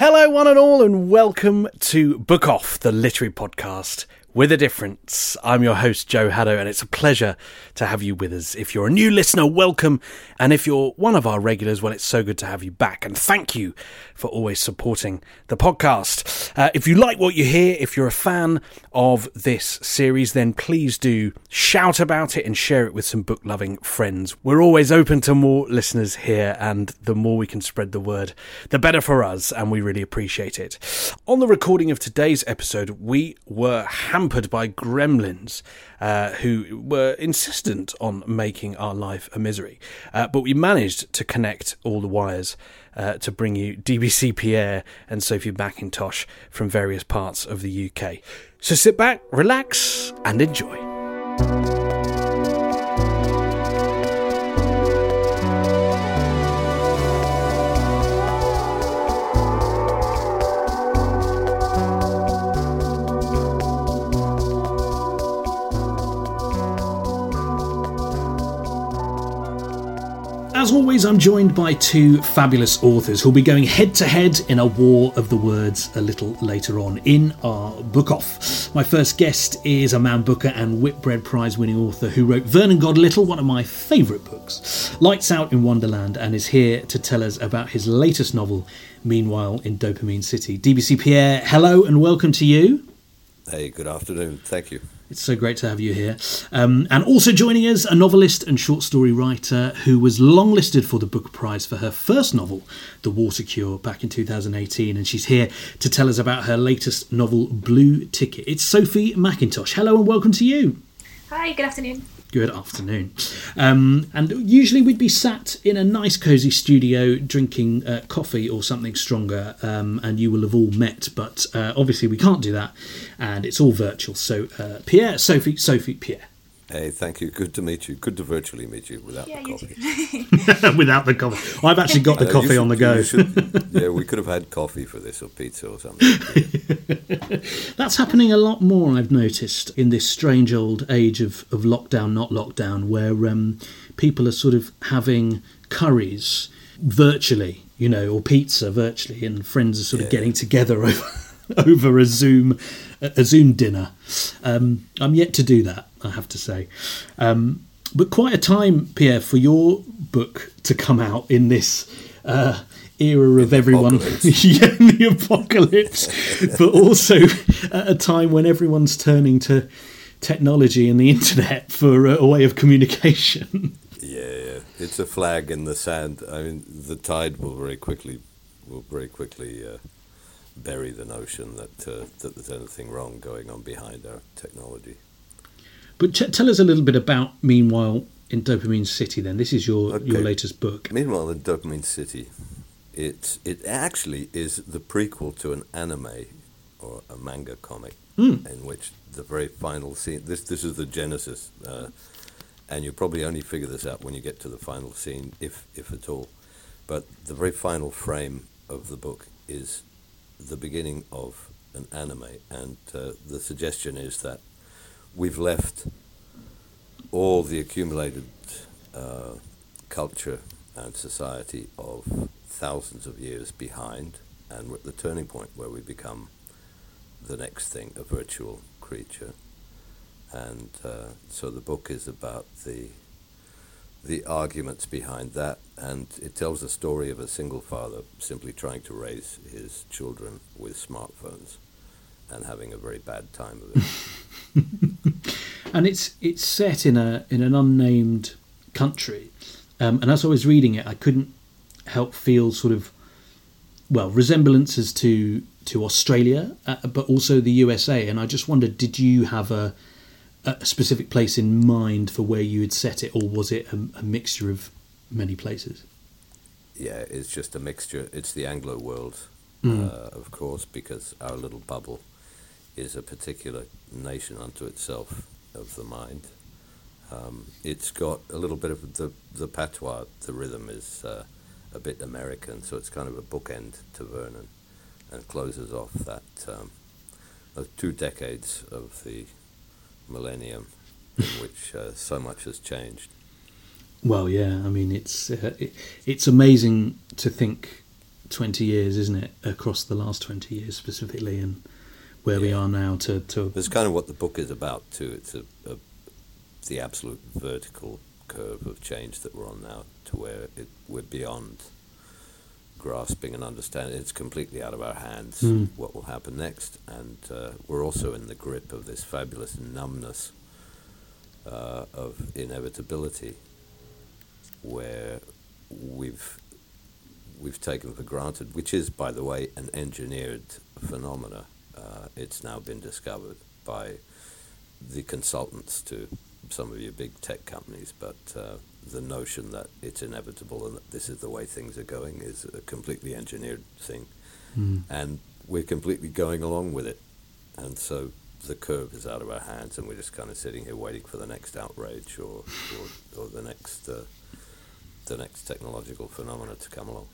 Hello, one and all, and welcome to Book Off, the literary podcast with a difference. I'm your host, Joe Haddow, and it's a pleasure to have you with us. If you're a new listener, welcome. And if you're one of our regulars, well, it's so good to have you back. And thank you for always supporting the podcast. Uh, if you like what you hear, if you're a fan of this series, then please do shout about it and share it with some book loving friends. We're always open to more listeners here, and the more we can spread the word, the better for us, and we really appreciate it. On the recording of today's episode, we were hampered by gremlins uh, who were insistent on making our life a misery. Uh, but we managed to connect all the wires uh, to bring you DBC Pierre and Sophie Mackintosh from various parts of the UK. So sit back, relax, and enjoy. As always, I'm joined by two fabulous authors who'll be going head to head in a war of the words a little later on in our book off. My first guest is a Man Booker and Whitbread Prize winning author who wrote Vernon God Little, one of my favourite books, Lights Out in Wonderland, and is here to tell us about his latest novel, Meanwhile in Dopamine City. DBC Pierre, hello and welcome to you. Hey, good afternoon. Thank you. It's so great to have you here. Um, and also joining us, a novelist and short story writer who was longlisted for the Booker Prize for her first novel, The Water Cure, back in 2018. And she's here to tell us about her latest novel, Blue Ticket. It's Sophie Mackintosh. Hello and welcome to you. Hi, good afternoon. Good afternoon. Um, and usually we'd be sat in a nice, cosy studio drinking uh, coffee or something stronger, um, and you will have all met. But uh, obviously we can't do that, and it's all virtual. So uh, Pierre, Sophie, Sophie, Pierre. Hey, thank you. Good to meet you. Good to virtually meet you without Yeah, the coffee. Without the coffee, I've actually got the Uh, coffee you on the go. should- yeah, we could have had coffee for this or pizza or something. That's happening a lot more, I've noticed, in this strange old age of, of lockdown, not lockdown, where um, people are sort of having curries virtually, you know, or pizza virtually, and friends are sort of getting together over, over a Zoom a Zoom dinner. Um, I'm yet to do that, I have to say. Um, but quite a time, Pierre, for your book to come out in this uh, era of everyone, yeah, in the apocalypse, but also at a time when everyone's turning to technology and the internet for a, a way of communication. yeah, yeah, it's a flag in the sand. I mean, the tide will very quickly will very quickly uh, bury the notion that uh, that there's anything wrong going on behind our technology. But t- tell us a little bit about, meanwhile, in Dopamine City. Then this is your your latest book. Meanwhile, in Dopamine City, it it actually is the prequel to an anime or a manga comic in which the very final scene. This this is the genesis, uh, and you probably only figure this out when you get to the final scene, if if at all. But the very final frame of the book is the beginning of an anime, and uh, the suggestion is that we've left all the accumulated uh, culture and society of thousands of years behind, and we're at the turning point where we become the next thing, a virtual creature. And uh, so the book is about the the arguments behind that, and it tells the story of a single father simply trying to raise his children with smartphones and having a very bad time of it. and it's it's set in a in an unnamed country, um, and as I was reading it, I couldn't help feel sort of well resemblances to to Australia, uh, but also the USA. And I just wondered, did you have a a specific place in mind for where you had set it, or was it a, a mixture of many places? Yeah, it's just a mixture. It's the Anglo world, mm. uh, of course, because our little bubble is a particular nation unto itself of the mind. Um, it's got a little bit of the the patois. The rhythm is uh, a bit American, so it's kind of a bookend to Vernon, and closes off that um, two decades of the millennium in which uh, so much has changed. Well, yeah, I mean it's uh, it, it's amazing to think twenty years, isn't it, across the last twenty years specifically, and where yeah. we are now. To to that's kind of what the book is about too. It's a, a the absolute vertical curve of change that we're on now, to where it, we're beyond grasping and understanding. It's completely out of our hands mm. what will happen next, and uh, we're also in the grip of this fabulous numbness uh, of inevitability, where we've we've taken for granted, which is, by the way, an engineered phenomena. Uh, it's now been discovered by the consultants to some of your big tech companies, but uh, the notion that it's inevitable and that this is the way things are going is a completely engineered thing. Mm. And we're completely going along with it. And so the curve is out of our hands, and we're just kind of sitting here waiting for the next outrage or, or, or the next uh, the next technological phenomena to come along.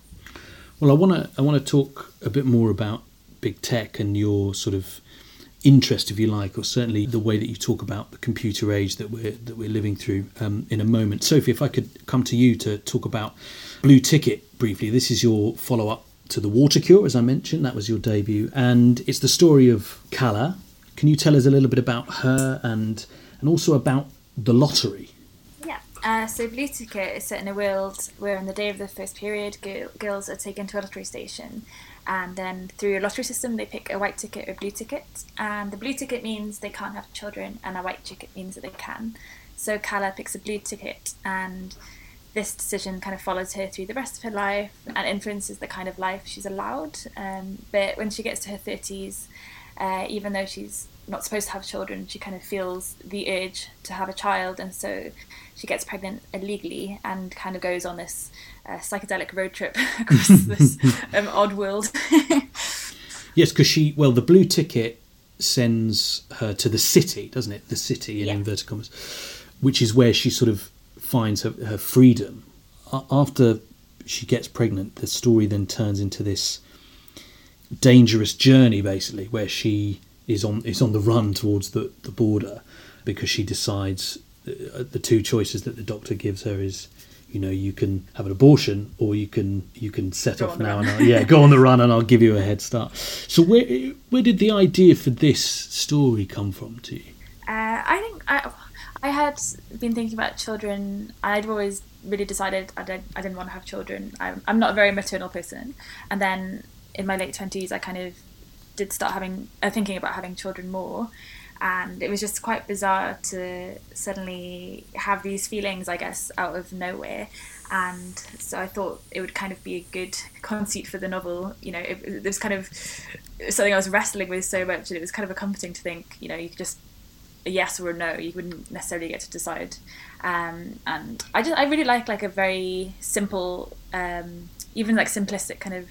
Well, I want to I want to talk a bit more about big tech and your sort of interest, if you like, or certainly the way that you talk about the computer age that we're that we're living through um, in a moment. Sophie, if I could come to you to talk about Blue Ticket briefly. This is your follow up to the Water Cure, as I mentioned. That was your debut, and it's the story of Calla. Can you tell us a little bit about her and and also about the lottery? Yeah. Uh, so Blue Ticket is set in a world where, on the day of the first period, girls are taken to a lottery station and then through a lottery system they pick a white ticket or a blue ticket. And the blue ticket means they can't have children and a white ticket means that they can. So Calla picks a blue ticket and this decision kind of follows her through the rest of her life and influences the kind of life she's allowed. Um, but when she gets to her 30s uh, even though she's not supposed to have children she kind of feels the urge to have a child. And so she gets pregnant illegally and kind of goes on this uh, psychedelic road trip across this um, odd world. yes, because she, well, the blue ticket sends her to the city, doesn't it? The city in yeah. inverted commas, which is where she sort of finds her, her freedom. After she gets pregnant, the story then turns into this dangerous journey, basically, where she is on is on the run towards the, the border because she decides uh, the two choices that the doctor gives her is you know you can have an abortion or you can you can set go off now and I'll, yeah go on the run and I'll give you a head start. So where where did the idea for this story come from to you? Uh, I think I, I had been thinking about children. I'd always really decided I didn't, I didn't want to have children. I'm, I'm not a very maternal person. And then in my late 20s I kind of did start having uh, thinking about having children more and it was just quite bizarre to suddenly have these feelings i guess out of nowhere. And so i thought it would kind of be a good conceit for the novel you know it, it was kind of something i was wrestling with so much and it was kind of a comforting to think you know you could just a yes or a no you wouldn't necessarily get to decide. Um, and i just i really like like a very simple um, even like simplistic kind of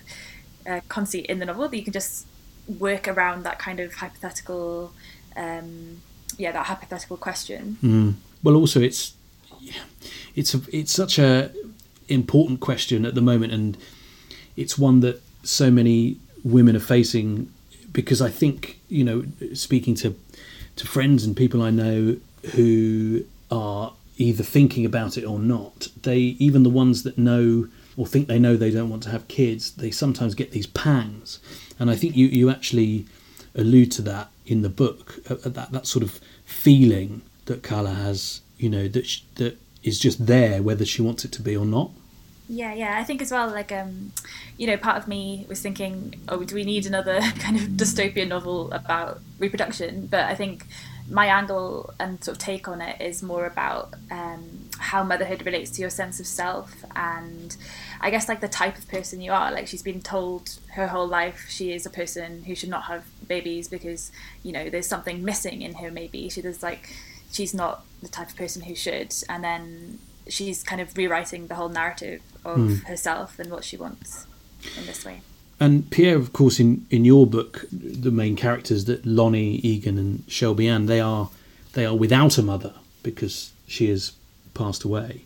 uh, conceit in the novel that you can just work around that kind of hypothetical um, yeah that hypothetical question. Mm. Well, also it's it's a, it's such a important question at the moment, and it's one that so many women are facing because I think you know speaking to to friends and people I know who are either thinking about it or not they even the ones that know or think they know they don't want to have kids they sometimes get these pangs and I think you you actually allude to that in the book uh, uh, that that sort of feeling that Calla has, you know, that she, that is just there whether she wants it to be or not. Yeah, yeah. I think as well, like, um, you know, part of me was thinking, oh, do we need another kind of dystopian novel about reproduction? But I think my angle and sort of take on it is more about um, how motherhood relates to your sense of self and I guess like the type of person you are. Like she's been told her whole life she is a person who should not have babies because you know there's something missing in her. Maybe she does like she's not the type of person who should, and then she's kind of rewriting the whole narrative of mm. herself and what she wants in this way. And Pierre, of course, in, in your book, the main characters that Lonnie, Egan, and Shelby Ann, they are they are without a mother because she has passed away.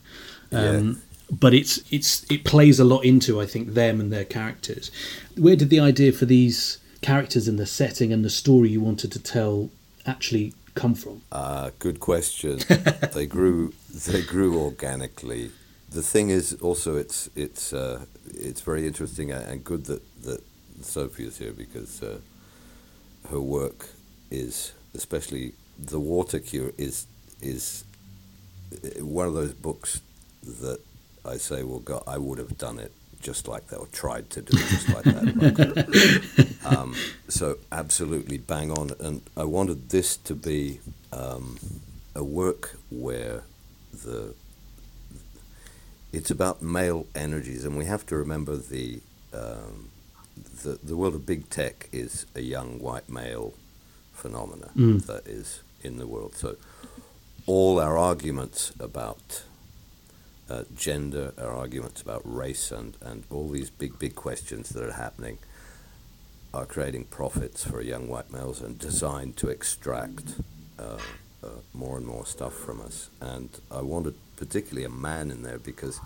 Um, yeah. But it's it's it plays a lot into I think them and their characters. Where did the idea for these characters and the setting and the story you wanted to tell actually come from? Uh, good question. they grew they grew organically. The thing is also it's it's uh, it's very interesting and good that that Sophie is here because uh, her work is especially the water cure is is uh, one of those books that I say, well, God, I would have done it just like that, or tried to do it just like that. um, so absolutely bang on. And I wanted this to be um, a work where the it's about male energies, and we have to remember the um, the the world of big tech is a young white male phenomena mm. that is in the world. So all our arguments about uh, gender, our arguments about race, and, and all these big, big questions that are happening are creating profits for young white males and designed to extract uh, uh, more and more stuff from us. And I wanted particularly a man in there because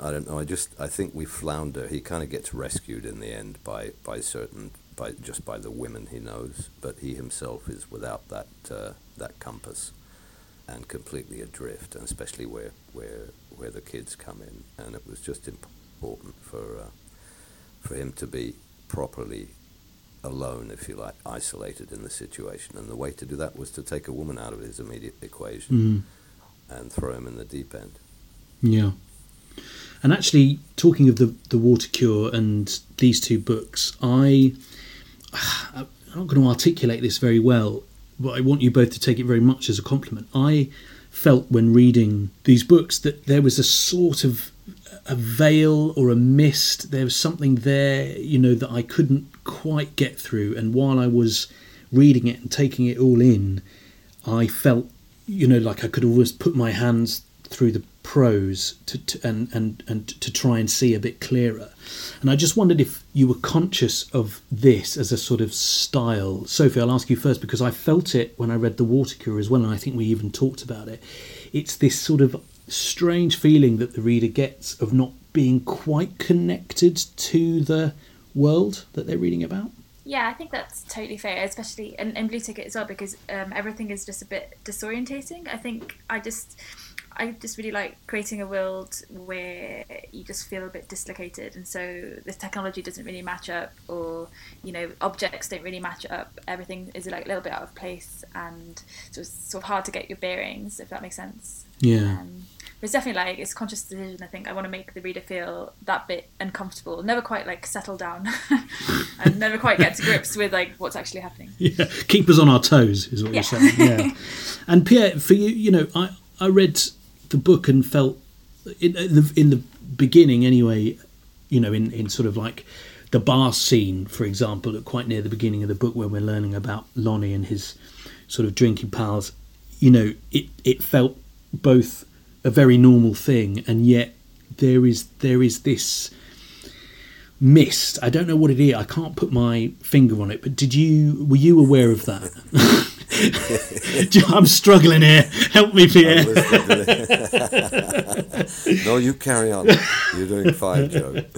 I don't know. I just I think we flounder. He kind of gets rescued in the end by by certain by just by the women he knows, but he himself is without that uh, that compass and completely adrift, and especially where where where the kids come in. And it was just important for uh, for him to be properly alone, if you like, isolated in the situation. And the way to do that was to take a woman out of his immediate equation mm. and throw him in the deep end. Yeah. And actually, talking of the the water cure and these two books, I I'm not going to articulate this very well, but I want you both to take it very much as a compliment. I felt when reading these books that there was a sort of a veil or a mist. There was something there, you know, that I couldn't quite get through. And while I was reading it and taking it all in, I felt, you know, like I could almost put my hands through the prose to, to, and, and, and to try and see a bit clearer. And I just wondered if you were conscious of this as a sort of style. Sophie, I'll ask you first because I felt it when I read The Water Cure as well, and I think we even talked about it. It's this sort of strange feeling that the reader gets of not being quite connected to the world that they're reading about. Yeah, I think that's totally fair, especially in, in Blue Ticket as well, because um, everything is just a bit disorientating. I think I just I just really like creating a world where you just feel a bit dislocated, and so the technology doesn't really match up, or you know, objects don't really match up. Everything is like a little bit out of place, and so it's sort of hard to get your bearings, if that makes sense. Yeah. Um, it's definitely like it's a conscious decision. I think I want to make the reader feel that bit uncomfortable, never quite like settle down, and never quite get to grips with like what's actually happening. Yeah, keep us on our toes is what yeah. you're saying. Yeah, and Pierre, for you, you know, I I read the book and felt in the in the beginning anyway, you know, in in sort of like the bar scene, for example, at quite near the beginning of the book when we're learning about Lonnie and his sort of drinking pals, you know, it it felt both a very normal thing and yet there is there is this mist. I don't know what it is. I can't put my finger on it. But did you were you aware of that? I'm struggling here. Help me, Pierre. no, you carry on. You're doing fine, Joe.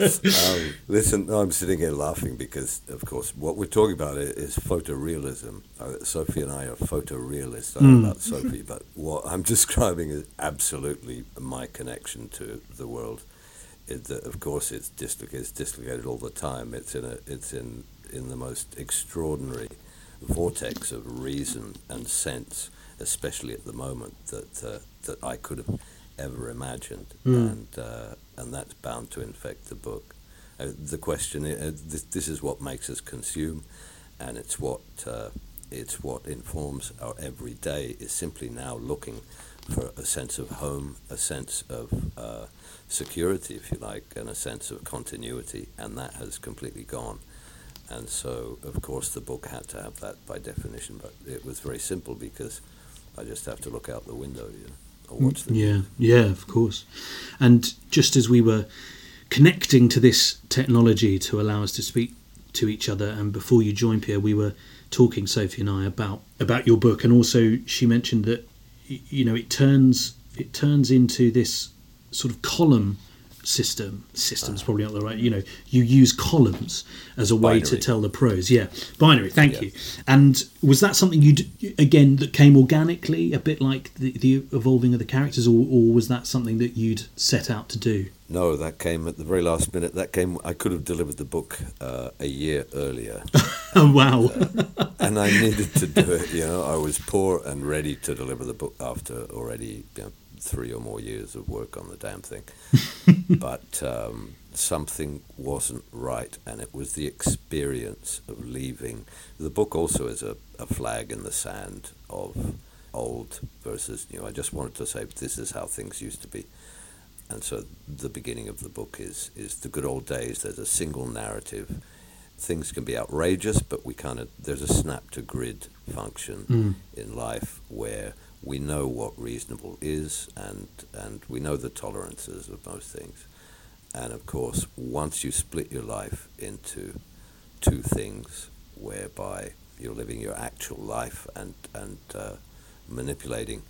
Um, listen, I'm sitting here laughing because, of course, what we're talking about is photorealism. Uh, Sophie and I are photorealists. I don't know mm. about Sophie, but what I'm describing is absolutely my connection to the world. It, of course, it's dislocated, it's dislocated all the time. It's in a, it's in in the most extraordinary vortex of reason and sense especially at the moment, that uh, that I could have ever imagined, Mm. and uh, and that's bound to infect the book. Uh, the question, uh, this, this is what makes us consume, and it's what uh, it's what informs our everyday. Is simply now looking for a sense of home, a sense of uh, security, if you like, and a sense of continuity, and that has completely gone. And so, of course, the book had to have that by definition, but it was very simple because I just have to look out the window, you know, or watch the Yeah, yeah, of course. And just as we were connecting to this technology to allow us to speak to each other, and before you joined, Pierre, we were talking, Sophie and I, about about your book, and also she mentioned that you know it turns it turns into this sort of column system. System's probably not the right. You know, you use columns as a way to tell the prose. Yeah, binary. Thank Yeah. you. And was that something you again that came organically, a bit like the, the evolving of the characters, or, or was that something that you'd set out to do? No, that came at the very last minute. That came. I could have delivered the book uh, a year earlier, Oh wow! and I needed to do it. You know, I was poor and ready to deliver the book after already you know, three or more years of work on the damn thing. but um, something wasn't right, and it was the experience of leaving. The book also is a, a flag in the sand of old versus new. I just wanted to say this is how things used to be. And so the beginning of the book is is the good old days. There's a single narrative. Things can be outrageous, but we kind of there's a snap to grid function in life where we know what reasonable is, and and we know the tolerances of most things. And of course, once you split your life into two things, whereby you're living your actual life and and uh, manipulating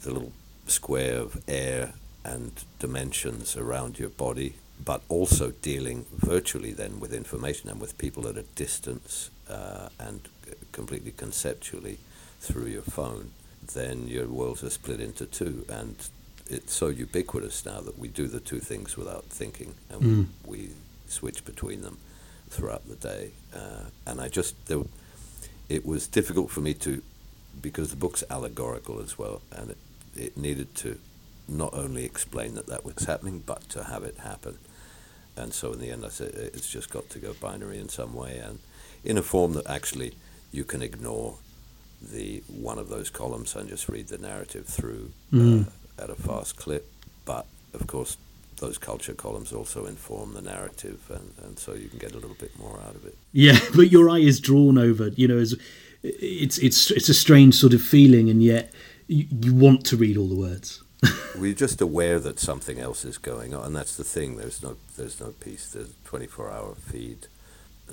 the little square of air and dimensions around your body, but also dealing virtually then with information and with people at a distance uh, and completely conceptually through your phone, then your worlds are split into two. And it's so ubiquitous now that we do the two things without thinking and Mm. we switch between them throughout the day. Uh, and I just, there, it was difficult for me to, because the book's allegorical as well, and it, it needed to not only explain that that was happening, but to have it happen. And so in the end, I said it's just got to go binary in some way, and in a form that actually you can ignore the one of those columns and just read the narrative through Mm. uh, at a fast clip. But of course, those culture columns also inform the narrative, and, and so you can get a little bit more out of it. Yeah, but your eye is drawn over. You know, as it's it's it's a strange sort of feeling, and yet you, you want to read all the words. We're just aware that something else is going on, and that's the thing. There's no there's no peace. There's a 24-hour feed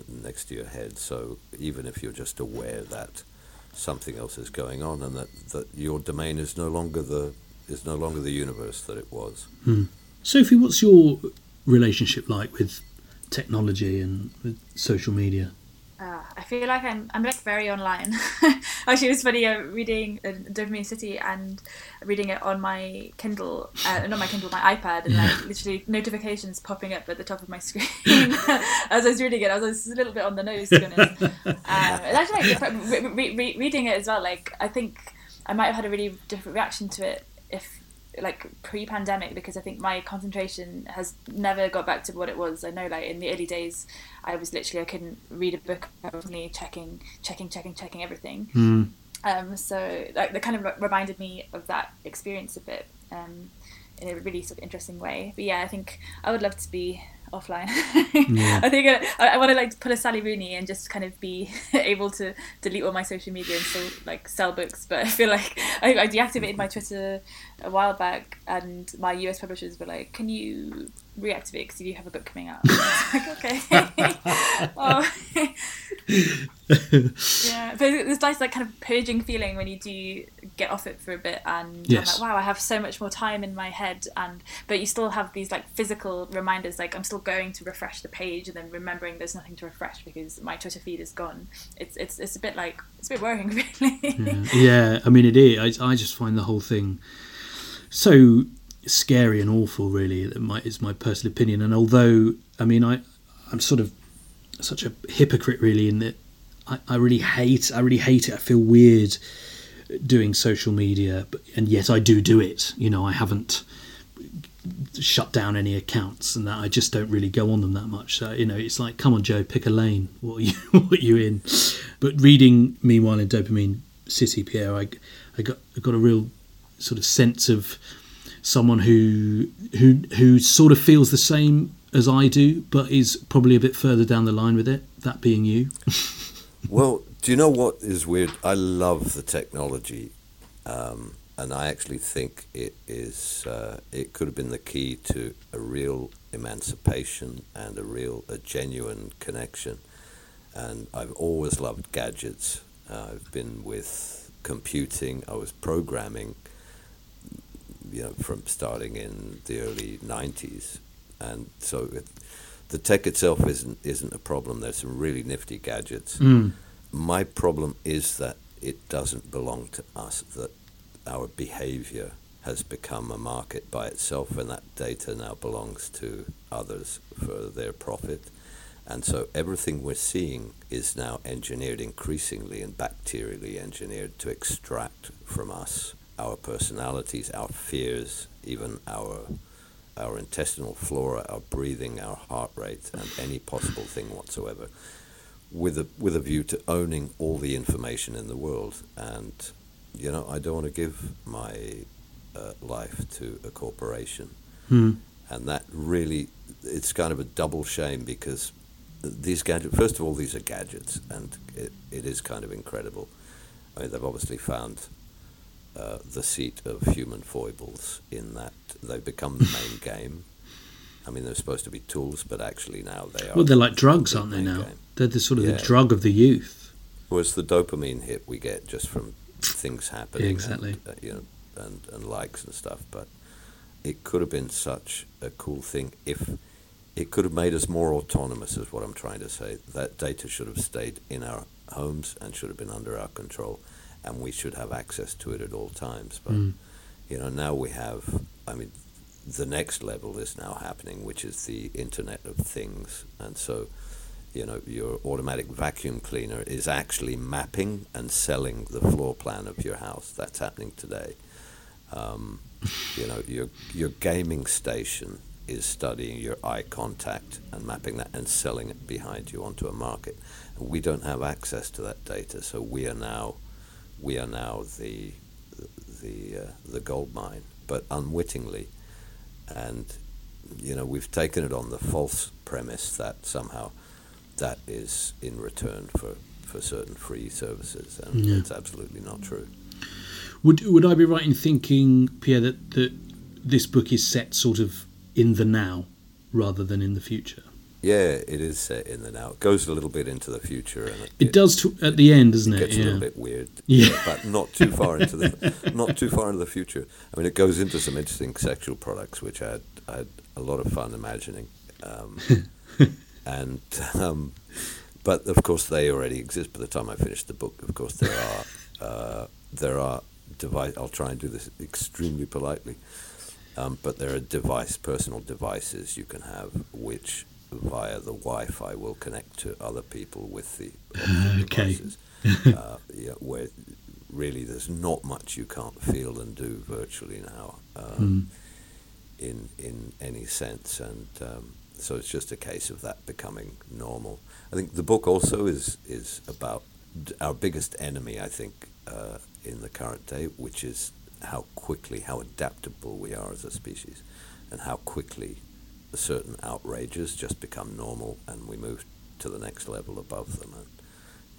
next to your head. So even if you're just aware that something else is going on, and that, that your domain is no longer the is no longer the universe that it was. Hmm. Sophie, what's your relationship like with technology and with social media? Uh, I feel like I'm I'm like very online. Actually, it was funny uh, reading uh, Dopamine City and reading it on my Kindle, uh, not my Kindle, my iPad, and like literally notifications popping up at the top of my screen as I was reading it. I was a little bit on the nose, to be honest. Um, actually, like, re- re- re- reading it as well, like I think I might have had a really different reaction to it if like pre-pandemic because I think my concentration has never got back to what it was. I know like in the early days I was literally I couldn't read a book. I was only checking, checking, checking, checking everything. Hmm. Um, so like that kind of reminded me of that experience a bit um, in a really sort of interesting way. But yeah, I think I would love to be offline. I think uh, I, I want to like pull a Sally Rooney and just kind of be able to delete all my social media and still like sell books. But I feel like I, I deactivated my Twitter a while back, and my US publishers were like, "Can you reactivate because you do have a book coming out?" Like, "Okay." oh. yeah, but it's nice, like kind of purging feeling when you do get off it for a bit, and Yes. I'm like, wow, I have so much more time in my head, and but you still have these like physical reminders, like I'm still going to refresh the page, and then remembering there's nothing to refresh because my Twitter feed is gone. It's it's it's a bit like it's a bit worrying, really. yeah, I mean, it is. I, I just find the whole thing so scary and awful. Really, that my is my personal opinion. And although, I mean, I I'm sort of such a hypocrite, really, in that I, I really hate I really hate it. I feel weird doing social media, but, and yet I do do it. You know, I haven't shut down any accounts and that I just don't really go on them that much. So you know, it's like, come on, Joe, pick a lane. What are you, what are you in? But reading, meanwhile, in Dopamine City, Pierre, I, I got I got a real sort of sense of someone who who who sort of feels the same as I do, but is probably a bit further down the line with it. That being you. well, do you know what is weird? I love the technology. Um, and I actually think it is uh, it could have been the key to a real emancipation and a real a genuine connection. And I've always loved gadgets. Uh, I've been with computing. I was programming, you know, from starting in the early '90s, and so it, the tech itself isn't isn't a problem. There's some really nifty gadgets. Mm. My problem is that it doesn't belong to us. That our behavior has become a market by itself, and that data now belongs to others for their profit. And so everything we're seeing is now engineered increasingly and bacterially engineered to extract from us our personalities, our fears, even our our intestinal flora, our breathing, our heart rate, and any possible thing whatsoever, with a with a view to owning all the information in the world and you know, I don't want to give my uh, life to a corporation. Hmm. And that really, it's kind of a double shame because these gadgets, first of all, these are gadgets, and it, it is kind of incredible. I mean, they've obviously found uh, the seat of human foibles in that they've become the main game. I mean, they're supposed to be tools, but actually now they are. Well, they're like drugs, aren't they now? Game. They're the sort of yeah. the drug of the youth. Well, it's the dopamine hit we get just from things happening, exactly. And, uh, you know, and, and likes and stuff. But it could have been such a cool thing if it could have made us more autonomous. Is what I'm trying to say. That data should have stayed in our homes and should have been under our control, and we should have access to it at all times. But mm. you know, now we have. I mean, the next level is now happening, which is the Internet of Things, and so you know, your automatic vacuum cleaner is actually mapping and selling the floor plan of your house. That's happening today. Um, you know, your your gaming station is studying your eye contact and mapping that and selling it behind you onto a market. We don't have access to that data, so we are now we are now the the uh, the gold mine, but unwittingly, and you know we've taken it on the false premise that somehow that is in return for, for certain free services, and yeah. it's absolutely not true. Would would I be right in thinking, Pierre, that, that this book is set sort of in the now rather than in the future? Yeah, it is set in the now. It goes a little bit into the future, and it, it does to, at the end, doesn't it? It gets yeah. a little bit weird, yeah, but not too far into the not too far into the future. I mean, it goes into some interesting sexual products, which I had, I had a lot of fun imagining. Um, and um, but of course they already exist. By the time I finished the book, of course there are uh, there are device. I'll try and do this extremely politely, um, but there are device personal devices you can have which via the Wi-Fi will connect to other people with the okay. devices. uh, yeah, where really there's not much you can't feel and do virtually now um, mm. in in any sense and um, so it's just a case of that becoming normal. I think the book also is is about our biggest enemy. I think uh, in the current day, which is how quickly, how adaptable we are as a species, and how quickly certain outrages just become normal, and we move to the next level above them. And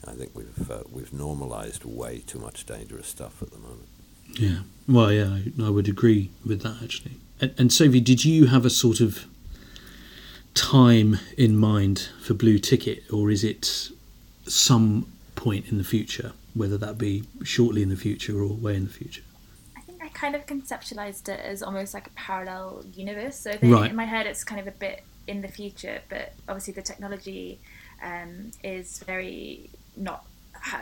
I think we've uh, we've normalized way too much dangerous stuff at the moment. Yeah, well, yeah, I, I would agree with that actually. And, and Sophie, did you have a sort of time in mind for Blue Ticket, or is it some point in the future, whether that be shortly in the future or way in the future? I think I kind of conceptualized it as almost like a parallel universe. So right. in my head, it's kind of a bit in the future, but obviously the technology um, is very not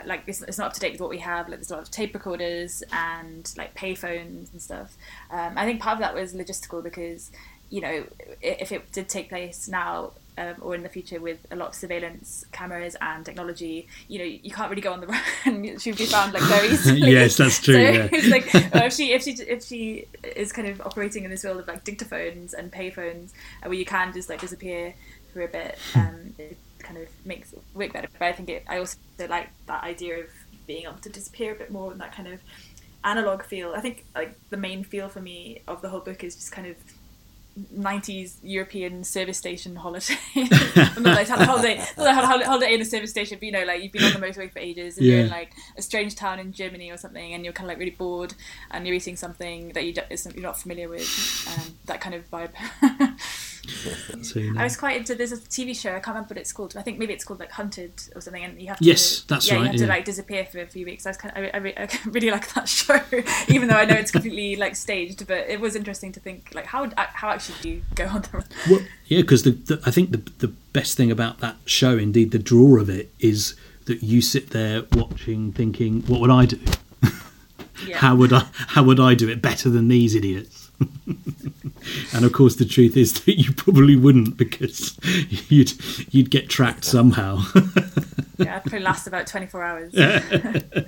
like it's, it's, not up to date with what we have. Like there's a lot of tape recorders and like payphones and stuff. Um, I think part of that was logistical because you know, if it did take place now, um, or in the future with a lot of surveillance cameras and technology, you know, you can't really go on the run. She'd be found like very easily. yes, that's true. So yeah. it's like well, if she if she if she is kind of operating in this world of like dictaphones and payphones, uh, where you can just like disappear for a bit, um, it kind of makes it work better. But I think it, I also like that idea of being able to disappear a bit more and that kind of analog feel. I think like the main feel for me of the whole book is just kind of 90s European service station holiday. I'm not like had a holiday, not like had a holiday in a service station, but you know, like you've been on the motorway for ages and you're in like a strange town in Germany or something, and you're kind of like really bored, and you're eating something that you don't, you're not familiar with, um, that kind of vibe. So, you know. I was quite into there's a TV show I can't remember what it's called. I think maybe it's called like Hunted or something, and you have to Yes, that's yeah, right, you have yeah. to like disappear for a few weeks. I was kind of, I, I, I really like that show, even though I know it's completely like staged. But it was interesting to think like how how actually do you go on the run? Well, yeah, because the, the, I think the the best thing about that show, indeed, the draw of it, is that you sit there watching, thinking, "What would I do? Yeah. How would I? How would I do it better than these idiots?" and of course, the truth is that you probably wouldn't, because you'd you'd get tracked somehow. yeah, it probably last about 24 hours.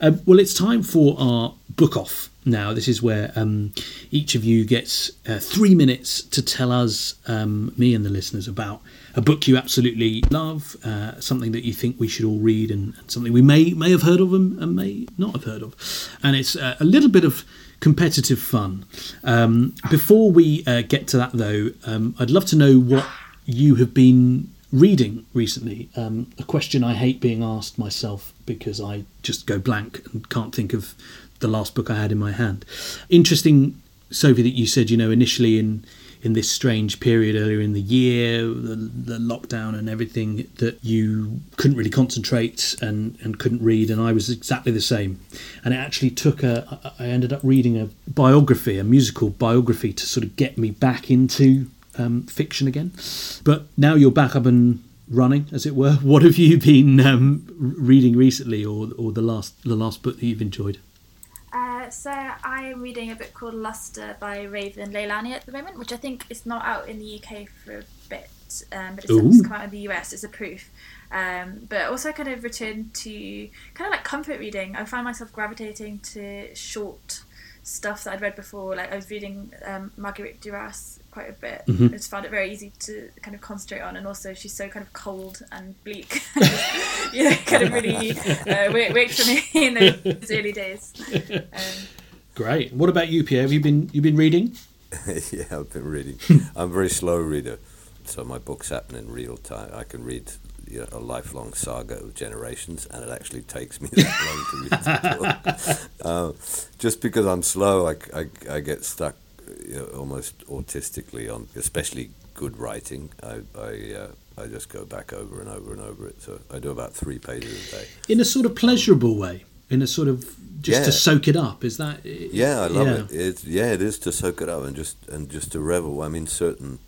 Um, well, it's time for our book off now. This is where um, each of you gets uh, three minutes to tell us, um, me and the listeners, about a book you absolutely love, uh, something that you think we should all read, and, and something we may may have heard of and, and may not have heard of. And it's uh, a little bit of competitive fun. Um, before we uh, get to that, though, um, I'd love to know what you have been reading recently. Um, a question I hate being asked myself because I just go blank and can't think of the last book I had in my hand. Interesting, Sophie, that you said you know initially in in this strange period earlier in the year, the, the lockdown and everything, that you couldn't really concentrate and, and couldn't read, and I was exactly the same. And it actually took a, I ended up reading a biography, a musical biography, to sort of get me back into um, fiction again. But now you're back up and running, as it were. What have you been um, reading recently, or or the last the last book that you've enjoyed? Uh, so I'm reading a book called Luster by Raven Leilani at the moment, which I think is not out in the UK for a bit, um, but it's it's come out in the US. It's a proof. Um, but also kind of returned to kind of like comfort reading. I find myself gravitating to short stuff that I'd read before. Like I was reading um, Marguerite Duras quite a bit. I just found it very easy to kind of concentrate on, and also she's so kind of cold and bleak. you know, kind of really uh, worked, worked for me in those early days. Um, Great. What about you, Pierre? Have you been you been reading? yeah, I've been reading. I'm a very slow reader, so my books happen in real time. I can read you know, a lifelong saga of generations, and it actually takes me that long to read the book. Uh, just because I'm slow, I, I, I get stuck you know, almost autistically on, especially good writing. I I, uh, I just go back over and over and over it. So I do about three pages a day. In a sort of pleasurable way, in a sort of just to soak it up. Is that? Yeah, I love yeah. it. It's yeah, it is to soak it up and just and just to revel. I mean, certain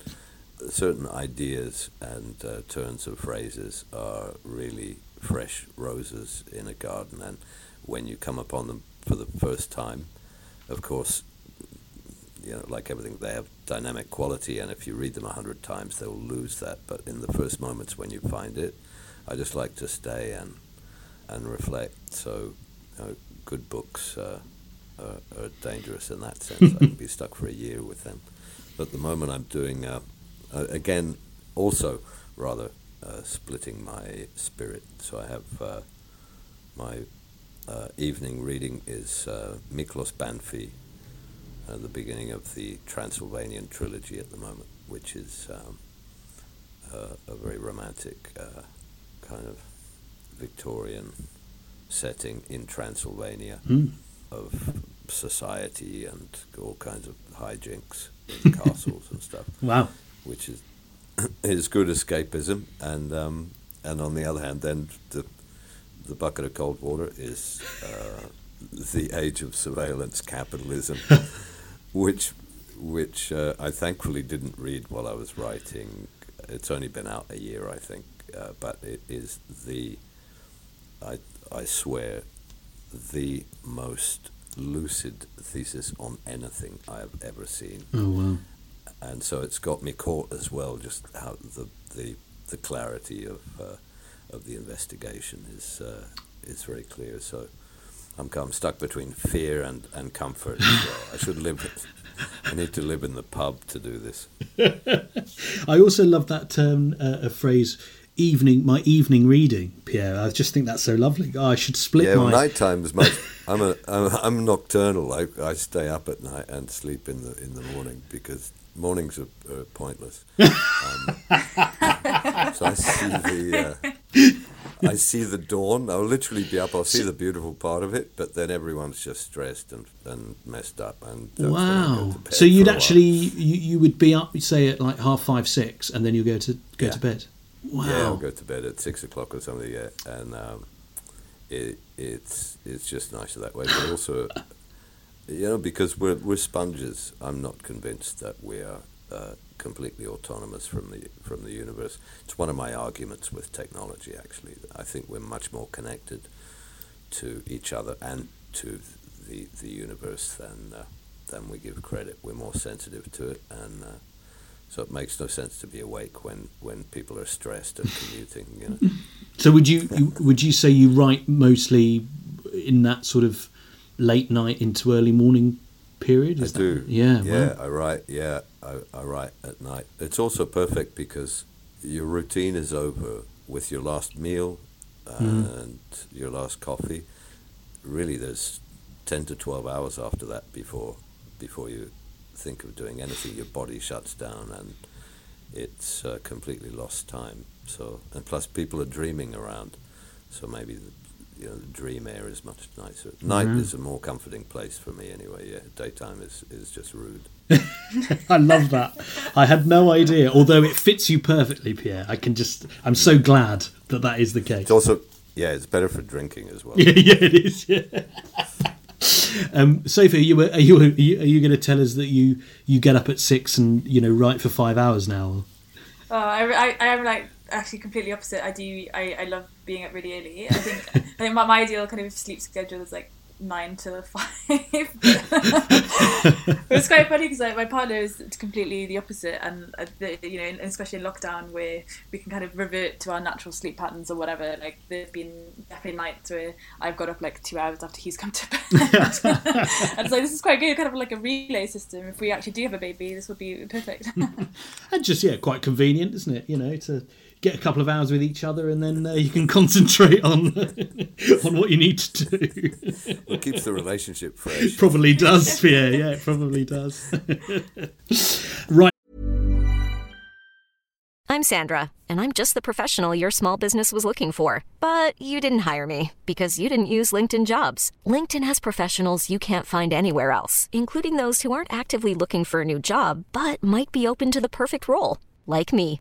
certain ideas and uh, turns of phrases are really fresh roses in a garden, and when you come upon them for the first time, of course, you know, like everything, they have dynamic quality, and if you read them a hundred times, they'll lose that. But in the first moments when you find it, I just like to stay and and reflect. So, good books uh, are, are dangerous in that sense. I can be stuck for a year with them. But at the moment, I'm doing uh, uh, again, also rather uh, splitting my spirit. So I have uh, my uh, evening reading is Miklos Bánffy, uh, the beginning of the Transylvanian trilogy at the moment, which is um, uh, a very romantic uh, kind of Victorian setting in Transylvania Mm. of society and all kinds of hijinks, in castles and stuff, Wow. which is is good escapism. And um, and on the other hand, then the the bucket of cold water is uh, the age of surveillance capitalism, which which uh, I thankfully didn't read while I was writing. It's only been out a year, I think, uh, but it is the I I swear the most lucid thesis on anything I have ever seen. Oh wow. and so it's got me caught as well. Just how the the, the clarity of uh, of the investigation is uh, is very clear. So I'm, I'm stuck between fear and, and comfort. I should live. I need to live in the pub to do this. I also love that term, uh, a phrase, evening, my evening reading, Pierre. I just think that's so lovely. Oh, I should split yeah, my. night time is much. I'm a I'm, I'm nocturnal. I, I stay up at night and sleep in the in the morning because mornings are, are pointless. Um, so I see the. Uh, I see the dawn. I'll literally be up. I'll see the beautiful part of it, but then everyone's just stressed and, and messed up. And wow! Go so you'd actually you, you would be up, say at like half five six, and then you go to go yeah. to bed. Wow! Yeah, I'll go to bed at six o'clock or something. Yeah, and um, it it's it's just nicer that way. But also, you know, because we're we're sponges. I'm not convinced that we are. Uh, completely autonomous from the from the universe. It's one of my arguments with technology. Actually, I think we're much more connected to each other and to the the universe than uh, than we give credit. We're more sensitive to it, and uh, so it makes no sense to be awake when when people are stressed and commuting. You know. So would you, would you say you write mostly in that sort of late night into early morning period? Is I do. Yeah. Yeah, I write. Yeah, I, I write at night. It's also perfect because your routine is over with your last meal mm. and your last coffee. Really, there's ten to twelve hours after that before before you think of doing anything. Your body shuts down and it's uh, completely lost time. So, and plus, people are dreaming around. So maybe the, you know, the dream air is much nicer. Night mm-hmm. is a more comforting place for me anyway. Yeah, daytime is, is just rude. I love that. I had no idea, although it fits you perfectly, Pierre. I can just, I'm so glad that that is the case. It's also, yeah, it's better for drinking as well. yeah, yeah, it is. Yeah. um, Sophie, are you are you are you, you going to tell us that you you get up at six and you know write for five hours now? Oh, I, I, I am like actually completely opposite. I do. I, I love being up really early. I think I think my, my ideal kind of sleep schedule is like nine to five. it's quite funny because like, my partner is completely the opposite, and uh, the, you know, especially in lockdown where we can kind of revert to our natural sleep patterns or whatever. Like there've been definitely nights where I've got up like two hours after he's come to bed, and so this is quite good, kind of like a relay system. If we actually do have a baby, this would be perfect. and just yeah, quite convenient, isn't it? You know, to get a couple of hours with each other, and then uh, you can concentrate on on what you need to do. it keeps the relationship fresh. Probably does, yeah, yeah, it probably does. right. I'm Sandra, and I'm just the professional your small business was looking for. But you didn't hire me because you didn't use LinkedIn Jobs. LinkedIn has professionals you can't find anywhere else, including those who aren't actively looking for a new job but might be open to the perfect role, like me.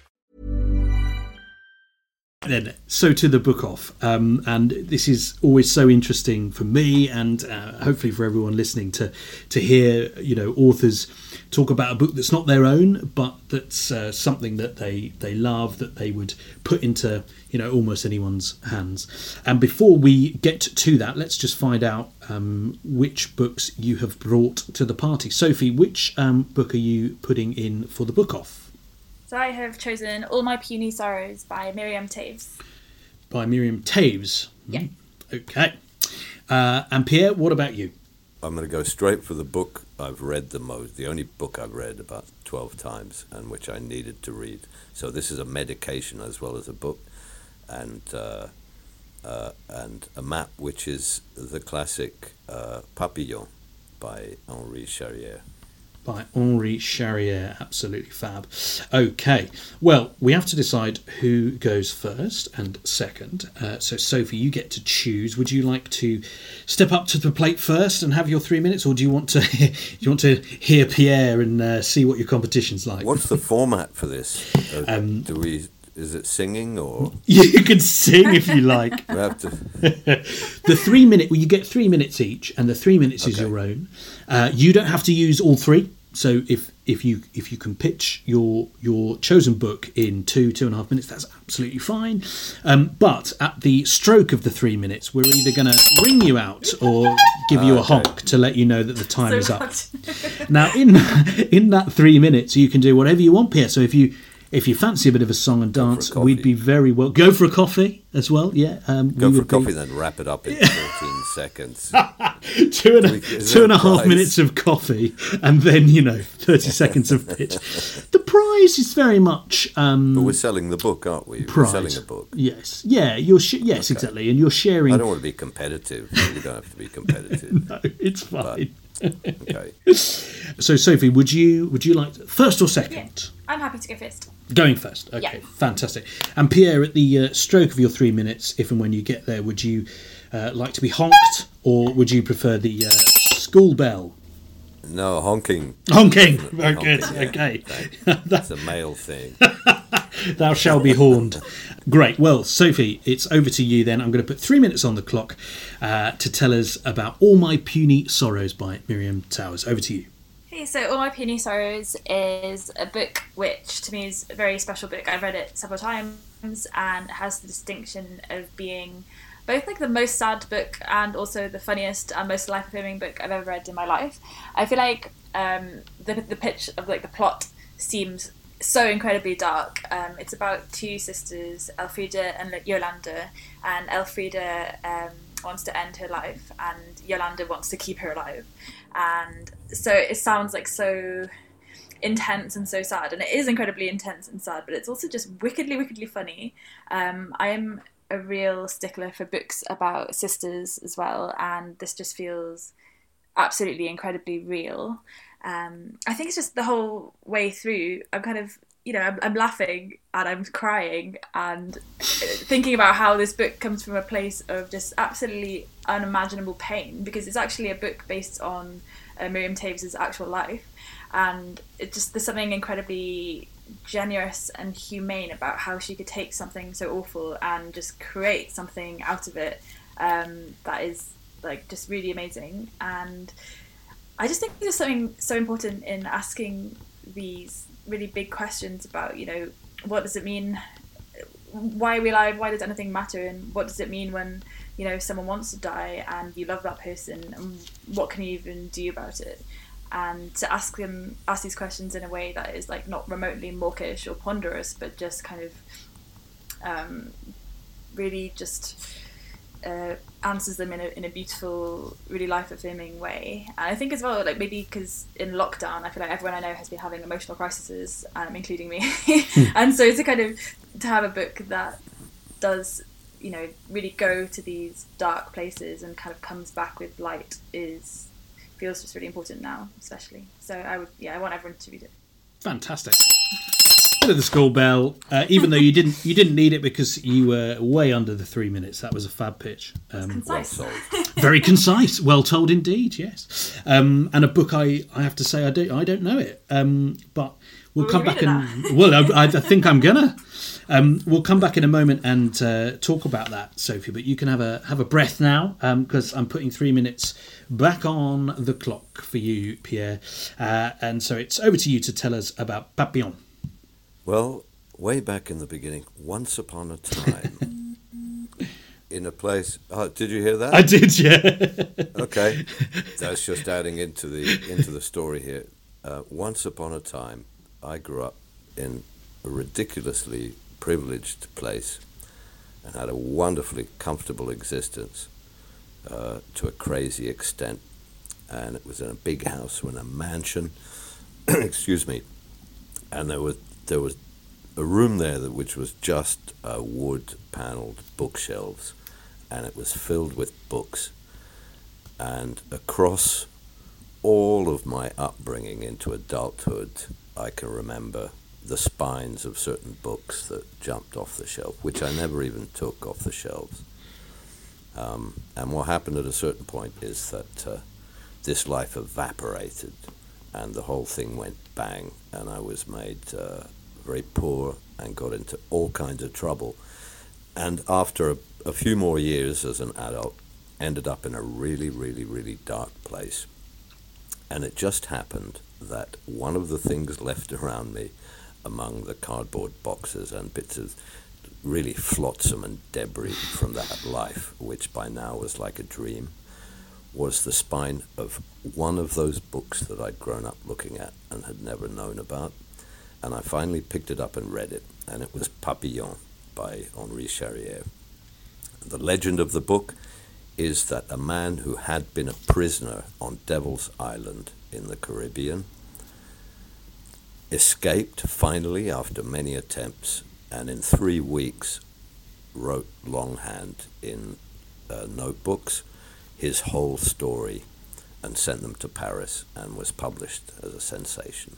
Then, so to the book off, um, and this is always so interesting for me, and uh, hopefully for everyone listening to to hear, you know, authors talk about a book that's not their own, but that's uh, something that they they love, that they would put into, you know, almost anyone's hands. And before we get to that, let's just find out um, which books you have brought to the party. Sophie, which um, book are you putting in for the book off? So I have chosen All My Puny Sorrows by Miriam Toews. By Miriam Toews. Yeah. Okay. Uh, and Pierre, what about you? I'm going to go straight for the book I've read the most, the only book I've read about 12 times and which I needed to read. So this is a medication as well as a book and uh, uh, and a map which is the classic uh, Papillon by Henri Charrière by Henri Charrière. Absolutely fab. Okay, well, we have to decide who goes first and second. Uh, so, Sophie, you get to choose. Would you like to step up to the plate first and have your three minutes, or do you want to do you want to hear Pierre and uh, see what your competition's like? What's the format for this? Uh, um, do we? Is it singing or you can sing if you like? we have to. the three minute. Well, you get three minutes each, and the three minutes okay. is your own. Uh, you don't have to use all three. So if if you if you can pitch your your chosen book in two two and a half minutes, that's absolutely fine. Um, but at the stroke of the three minutes, we're either going to ring you out or give you a honk to let you know that the time so is up. now in in that three minutes, you can do whatever you want, Pierre. So if you if you fancy a bit of a song and dance, we'd be very well. Go for a coffee as well. Yeah, um, go for a coffee, be... then wrap it up in fourteen seconds. two and a, two and a half minutes of coffee, and then you know thirty seconds of pitch. The prize is very much. Um, but we're selling the book, aren't we? Prize. We're selling a book. Yes. Yeah. You're sh- yes, okay. exactly, and you're sharing. I don't want to be competitive. You don't have to be competitive. no, it's fine. But, okay. So, Sophie, would you would you like first or second? Yeah, I'm happy to go first. Going first. Okay, yeah. fantastic. And Pierre, at the uh, stroke of your three minutes, if and when you get there, would you uh, like to be honked, or would you prefer the uh, school bell? No, honking. Honking. Very honking, good. Yeah. Okay. That's a male thing. Thou shalt be horned. Great. Well, Sophie, it's over to you then. I'm going to put three minutes on the clock uh, to tell us about All My Puny Sorrows by Miriam Towers. Over to you. Hey, so All My Puny Sorrows is a book which to me is a very special book. I've read it several times and has the distinction of being both like the most sad book and also the funniest and most life affirming book I've ever read in my life. I feel like um, the the pitch of like the plot seems so incredibly dark. Um, it's about two sisters, Elfrieda and Yolanda, and Elfrieda um, wants to end her life, and Yolanda wants to keep her alive. And so it sounds like so intense and so sad and it is incredibly intense and sad but it's also just wickedly wickedly funny. Um, i am a real stickler for books about sisters as well and this just feels absolutely incredibly real. Um, i think it's just the whole way through i'm kind of you know I'm, I'm laughing and i'm crying and thinking about how this book comes from a place of just absolutely unimaginable pain because it's actually a book based on uh, Miriam Toews' actual life, and it just there's something incredibly generous and humane about how she could take something so awful and just create something out of it um, that is like just really amazing. And I just think there's something so important in asking these really big questions about you know what does it mean? Why are we alive why does anything matter and what does it mean when you know someone wants to die and you love that person and what can you even do about it? And to ask them ask these questions in a way that is like not remotely mawkish or ponderous but just kind of um, really just uh, answers them in a, in a beautiful really life affirming way. And I think as well like maybe because in lockdown I feel like everyone I know has been having emotional crises um, including me. Hmm. and so to kind of to have a book that does you know really go to these dark places and kind of comes back with light is feels just really important now especially. So i would yeah i want everyone to read it. Fantastic bit of the school bell uh, even though you didn't you didn't need it because you were way under the three minutes that was a fab pitch um, concise. well very concise well told indeed yes um, and a book i i have to say i don't i don't know it um, but we'll, we'll come back and well I, I think i'm gonna Um, we'll come back in a moment and uh, talk about that, Sophie. But you can have a have a breath now because I'm putting three minutes back on the clock for you, Pierre. Uh, and so it's over to you to tell us about Papillon. Well, way back in the beginning, once upon a time, in a place. Oh, did you hear that? I did, yeah. okay, that's just adding into the into the story here. Uh, once upon a time, I grew up in a ridiculously privileged place and had a wonderfully comfortable existence uh, to a crazy extent. And it was in a big house, in a mansion. excuse me. And there was there was a room there that, which was just uh, wood paneled bookshelves, and it was filled with books. And across all of my upbringing into adulthood, I can remember the spines of certain books that jumped off the shelf, which I never even took off the shelves. Um, and what happened at a certain point is that uh, this life evaporated and the whole thing went bang, and I was made uh, very poor and got into all kinds of trouble. And after a, a few more years as an adult, ended up in a really, really, really dark place. And it just happened that one of the things left around me among the cardboard boxes and bits of really flotsam and debris from that life, which by now was like a dream, was the spine of one of those books that I'd grown up looking at and had never known about. And I finally picked it up and read it, and it was Papillon by Henri Charrière. The legend of the book is that a man who had been a prisoner on Devil's Island in the Caribbean escaped finally after many attempts and in three weeks wrote longhand in uh, notebooks his whole story and sent them to Paris and was published as a sensation.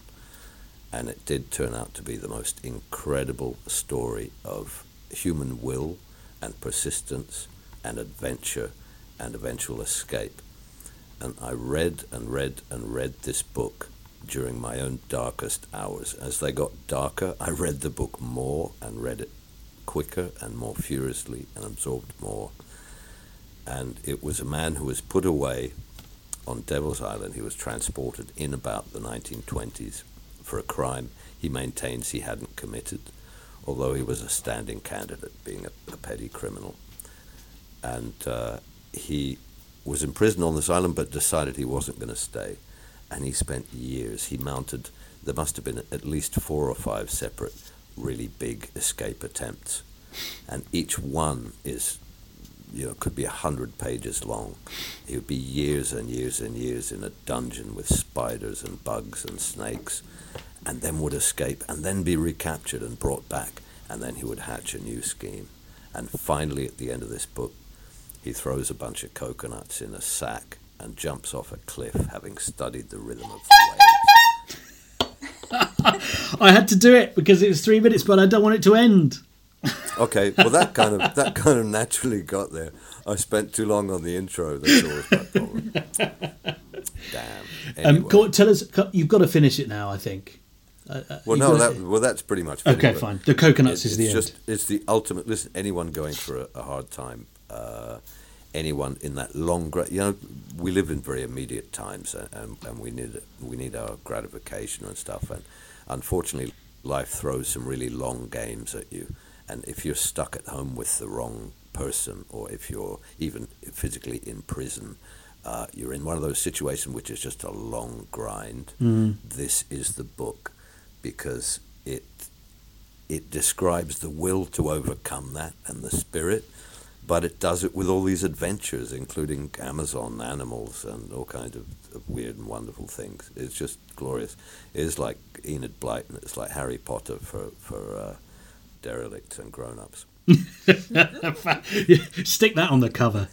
And it did turn out to be the most incredible story of human will and persistence and adventure and eventual escape. And I read and read and read this book during my own darkest hours. As they got darker, I read the book more and read it quicker and more furiously and absorbed more. And it was a man who was put away on Devil's Island. He was transported in about the 1920s for a crime he maintains he hadn't committed, although he was a standing candidate, being a, a petty criminal. And uh, he was imprisoned on this island but decided he wasn't going to stay and he spent years. He mounted, there must have been at least four or five separate really big escape attempts. And each one is, you know, could be a hundred pages long. He would be years and years and years in a dungeon with spiders and bugs and snakes, and then would escape and then be recaptured and brought back, and then he would hatch a new scheme. And finally, at the end of this book, he throws a bunch of coconuts in a sack and jumps off a cliff, having studied the rhythm of the waves. I had to do it because it was three minutes, but I don't want it to end. Okay, well that kind of that kind of naturally got there. I spent too long on the intro. That's always my problem. Damn. Anyway. Um, tell us. You've got to finish it now. I think. Uh, uh well, no, that, well, that's pretty much. Okay, fine. The coconuts it, is the just, end. It's the ultimate. Listen, anyone going through a, a hard time, uh, anyone in that long, you know, we live in very immediate times, and, and we need we need our gratification and stuff. And unfortunately, life throws some really long games at you. And if you're stuck at home with the wrong person, or if you're even physically in prison, uh, you're in one of those situations which is just a long grind. Mm. This is the book because it it describes the will to overcome that and the spirit but it does it with all these adventures, including Amazon animals and all kinds of, of weird and wonderful things. It's just glorious. It's like Enid Blyton. It's like Harry Potter for for uh, derelicts and grown-ups. Stick that on the cover.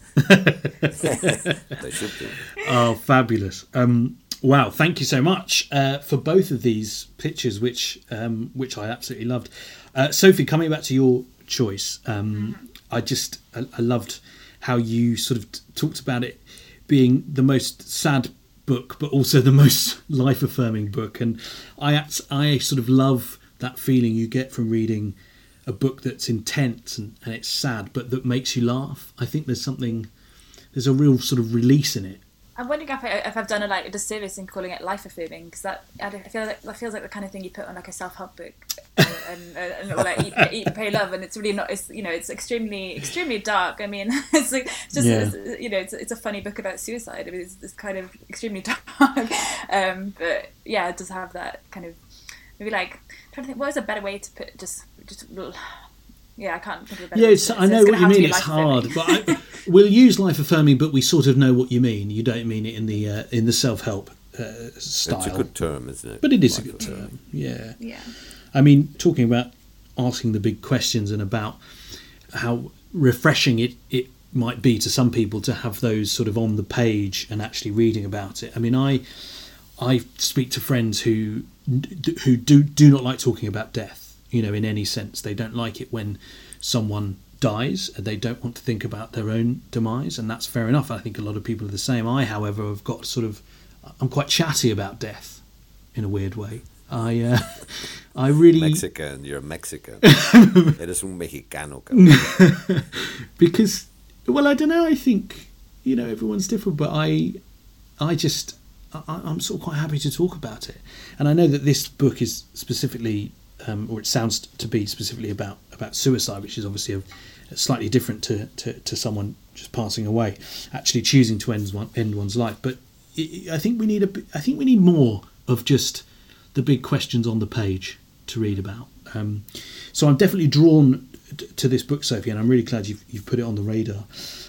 they should do. Oh, fabulous! Um, wow, thank you so much uh, for both of these pictures, which um, which I absolutely loved. Uh, Sophie, coming back to your choice, um, I just I, I loved how you sort of t- talked about it being the most sad book, but also the most life affirming book. And I I sort of love that feeling you get from reading a book that's intense and, and it's sad, but that makes you laugh. I think there's something, there's a real sort of release in it. I'm wondering if, I, if I've done a like a disservice in calling it life affirming because that I, feel like that feels like the kind of thing you put on like a self help book and, and, and like eat, eat and pay love and it's really not it's you know it's extremely extremely dark. I mean it's like it's just Yeah. it's, you know it's, it's a funny book about suicide. I mean it's, it's kind of extremely dark, um, but yeah it does have that kind of maybe like I'm trying to think what is a better way to put just just yeah I can't think of a better Yeah, way it's, to put it. I know it's what you mean. It's hard, but I, we'll use life affirming, but we sort of know what you mean. You don't mean it in the uh, in the self help uh, style. It's a good term, isn't it? but it is a good term. Yeah. yeah. I mean, talking about asking the big questions and about how refreshing it, it might be to some people to have those sort of on the page and actually reading about it. I mean, I I speak to friends who who do do not like talking about death. You know, in any sense, they don't like it when someone dies and they don't want to think about their own demise, and that's fair enough. I think a lot of people are the same. I, however, have got sort of I'm quite chatty about death in a weird way. I uh, I really Mexican, you're a Mexican. Eres un mexicano. because well i don't know i think you know everyone's different but i i just I, am sort of quite happy to talk about it and i know that this book is specifically um, or it sounds to be specifically about about suicide which is obviously a, slightly different to, to to someone just passing away actually choosing to end one end one's life but i I think we need a i think we need more of just the big questions on the page to read about um, so i'm definitely drawn to this book, Sophie, and I'm really glad you've, you've put it on the radar.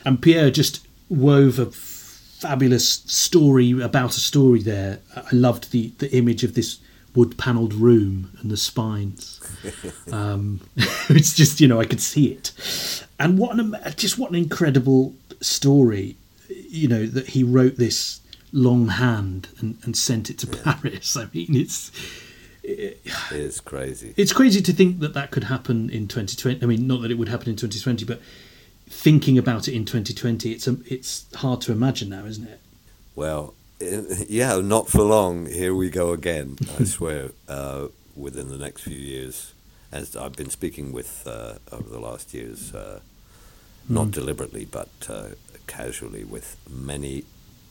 And Pierre just wove a fabulous story about a story there. I loved the, the image of this wood panelled room and the spines. Um, it's just, you know, I could see it. And what an, just what an incredible story, you know, that he wrote this longhand and, and sent it to Paris. I mean, it's It's crazy. it's crazy to think that that could happen in 2020. I mean, not that it would happen in 2020, but thinking about it in 2020, it's a, it's hard to imagine now, isn't it? Well, yeah, not for long. Here we go again. I swear. Uh, within the next few years, as I've been speaking with uh, over the last years, uh, not deliberately but uh, casually, with many,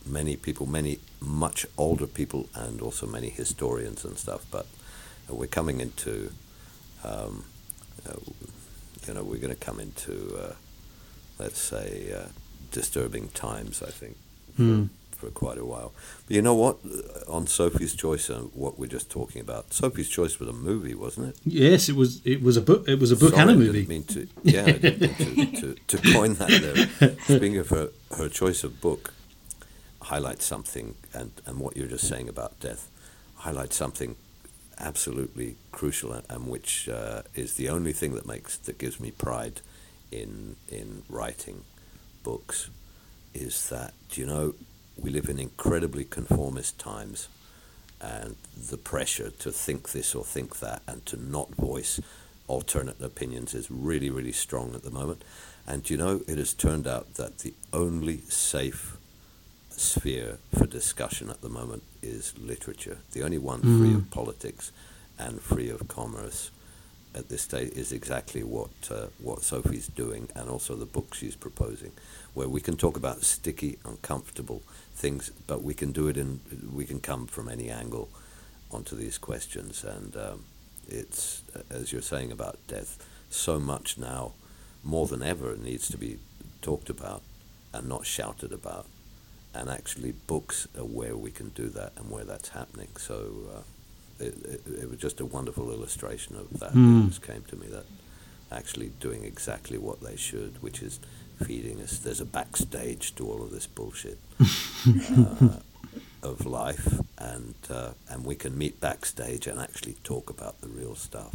many people, many much older people, and also many historians and stuff. But we're coming into, um, uh, you know, we're going to come into, uh, let's say, uh, disturbing times. I think for, for quite a while. But you know what? On Sophie's Choice and what we're just talking about, Sophie's Choice was a movie, wasn't it? Yes, it was. It was a book. It was a book Sorry, and a movie. I Didn't mean to, yeah, I didn't mean to, to, to coin that there. Speaking of her, her choice of book, highlights something, and, and what you're just saying about death, highlights something absolutely crucial, and, and which uh, is the only thing that makes that gives me pride in in writing books, is that you know we live in incredibly conformist times and the pressure to think this or think that and to not voice alternate opinions is really, really strong at the moment. And you know, it has turned out that the only safe sphere for discussion at the moment is literature. The only one free of politics and free of commerce at this stage is exactly what uh, what Sophie's doing, and also the book she's proposing, where we can talk about sticky, uncomfortable things, but we can do it in we can come from any angle onto these questions, and um, it's as you're saying about death, so much now, more than ever, needs to be talked about and not shouted about, and actually books are where we can do that and where that's happening. So. Uh, it, it, it was just a wonderful illustration of that. It just came to me that actually doing exactly what they should, which is feeding us. There's a backstage to all of this bullshit uh, of life, and uh, and we can meet backstage and actually talk about the real stuff,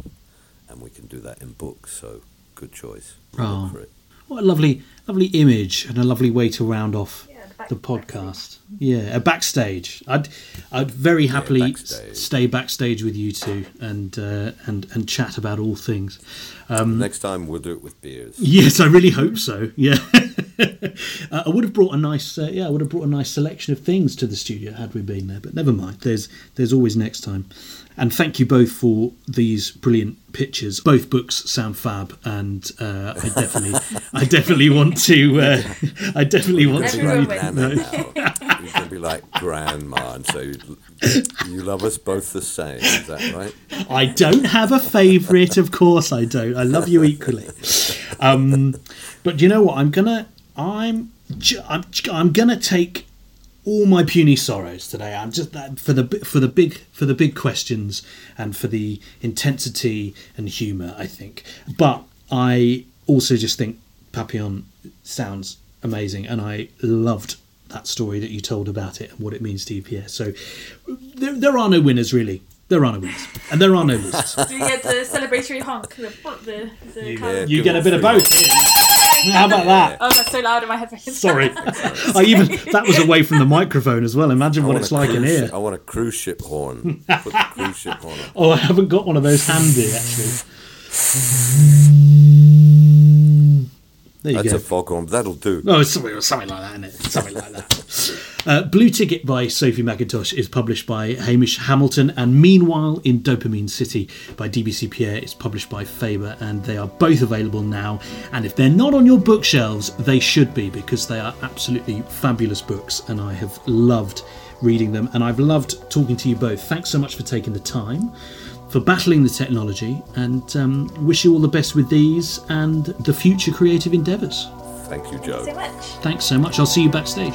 and we can do that in books. So good choice. Oh. For it. What a lovely, lovely image and a lovely way to round off the podcast. Yeah, a backstage. I'd, I'd very happily s- backstage. stay backstage with you two and uh, and and chat about all things. Um, Next time we'll do it with beers. Yes, I really hope so. Yeah, uh, I would have brought a nice, uh, yeah, I would have brought a nice selection of things to the studio had we been there. But never mind. There's there's always next time. And thank you both for these brilliant pictures. Both books sound fab, and uh, I definitely, I definitely want to, uh, I definitely want to read. Nana now. You can be like grandma, and so you, you love us both the same. Is that right? I don't have a favourite, of course I don't. I love you equally. Um, but you know what? I'm gonna, I'm, ju- I'm, I'm gonna take all my puny sorrows today. I'm just that for the for the big for the big questions and for the intensity and humour. I think, but I also just think Papillon sounds amazing, and I loved that story that you told about it and what it means to you, Pierre. So there, there are no winners really. There are no winners, and there are no losers. Do you get the celebratory honk? The, the, the You, kind of- you get a bit of three. both. How about that? Oh, that's so loud in my headphones. Sorry, I even that was away from the microphone as well. Imagine I what it's a like in cruise here. I want a cruise ship horn. Put the cruise ship horn on. Oh, I haven't got one of those handy actually. There you That's go. a foghorn. That'll do. Oh, it's something, something like that, isn't it? Something like that. Uh, Blue Ticket by Sophie Mackintosh is published by Hamish Hamilton, and Meanwhile in Dopamine City by DBC Pierre is published by Faber, and they are both available now. And if they're not on your bookshelves, they should be because they are absolutely fabulous books, and I have loved reading them, and I've loved talking to you both. Thanks so much for taking the time. For battling the technology, and um, wish you all the best with these and the future creative endeavours. Thank you, Joe. so much. Thanks so much. I'll see you backstage.